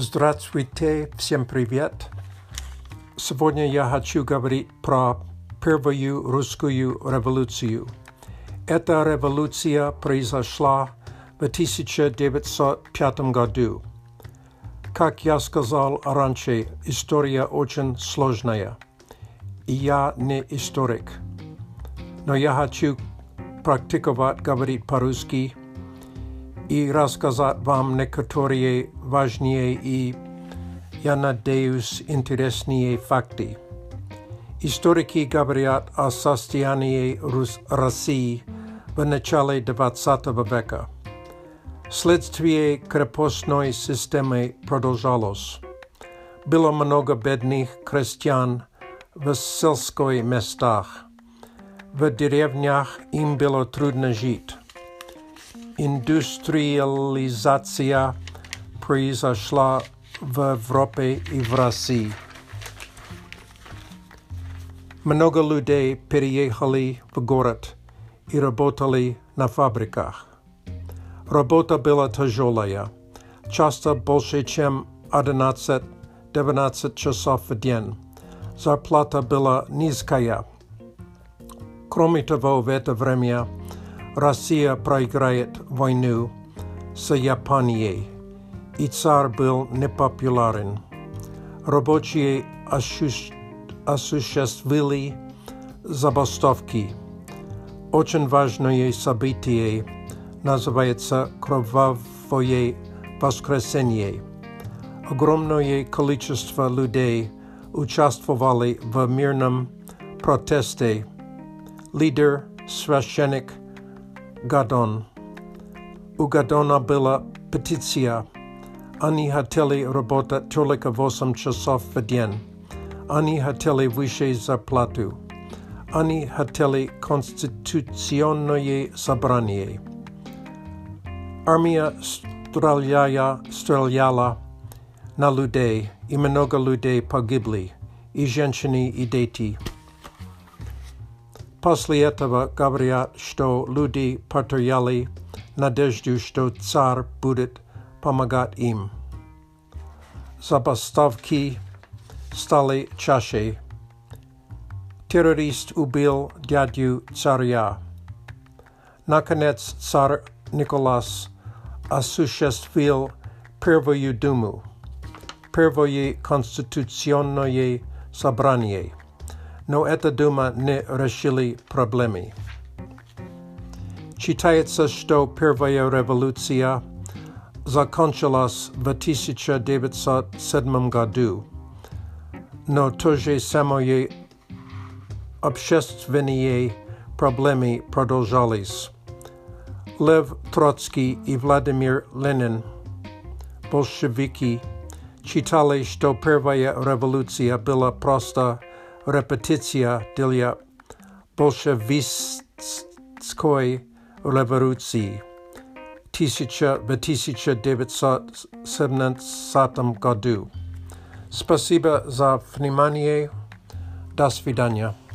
Здравствуйте, всем привет! Сегодня я хочу говорить про первую русскую революцию. Эта революция произошла в 1905 году. Как я сказал раньше, история очень сложная, и я не историк. Но я хочу практиковать говорить по-русски – i рассказать вам некоторые важные и, я надеюсь, интересные факты. Историки говорят о состоянии Рус России в начале 20 века. Следствие крепостной системы продолжалось. Было много бедных крестьян в сельской местах. В деревнях им было трудно жить industrializace přizašla v Evropě i v Rusii. Mnoho lidí přijeli v город i robotali na fabrikách. Robota byla tažolaja, často bolše čem 11-19 časov v den. Zarplata byla nízkaja. Kromě toho v to vremě Rosja proigrajet wojnu s Japonii i car był niepopularny. Roboci asuszestwili zabostowki. Ocen ważne sabitie nazywaje się krwawoje woskresenie. Ogromne kolicestwa ludzi uczestniczyli w mirnym proteste. Lider, sweszenik, Gadon. gadona była petycja. Ani hateli robota tylko w osam czasów w dzień. Ani hateli wyższej zapłaty. Ani hateli konstytucyjne zabranie. Armia strzelała, strzelała na ludzi i mnogo ludzi pogibli, i żeńczyni i dzieci. После этого говоря, что люди потеряли надежду, что царь будет помогать им. Забастовки стали чаще. Террорист убил дядю царя. Наконец царь Николас осуществил первую думу, первое конституционное собрание но эта дума не решила проблемы. Читается, что первая революция закончилась в 1907 году, но то же самое общественные проблемы продолжались. Лев Троцкий и Владимир Ленин, большевики, читали, что первая революция была просто repetitia dilia bolshevistskoi revoluzi tisica vetisica devet sat semnant satam godu spasiba za vnimanie das vidania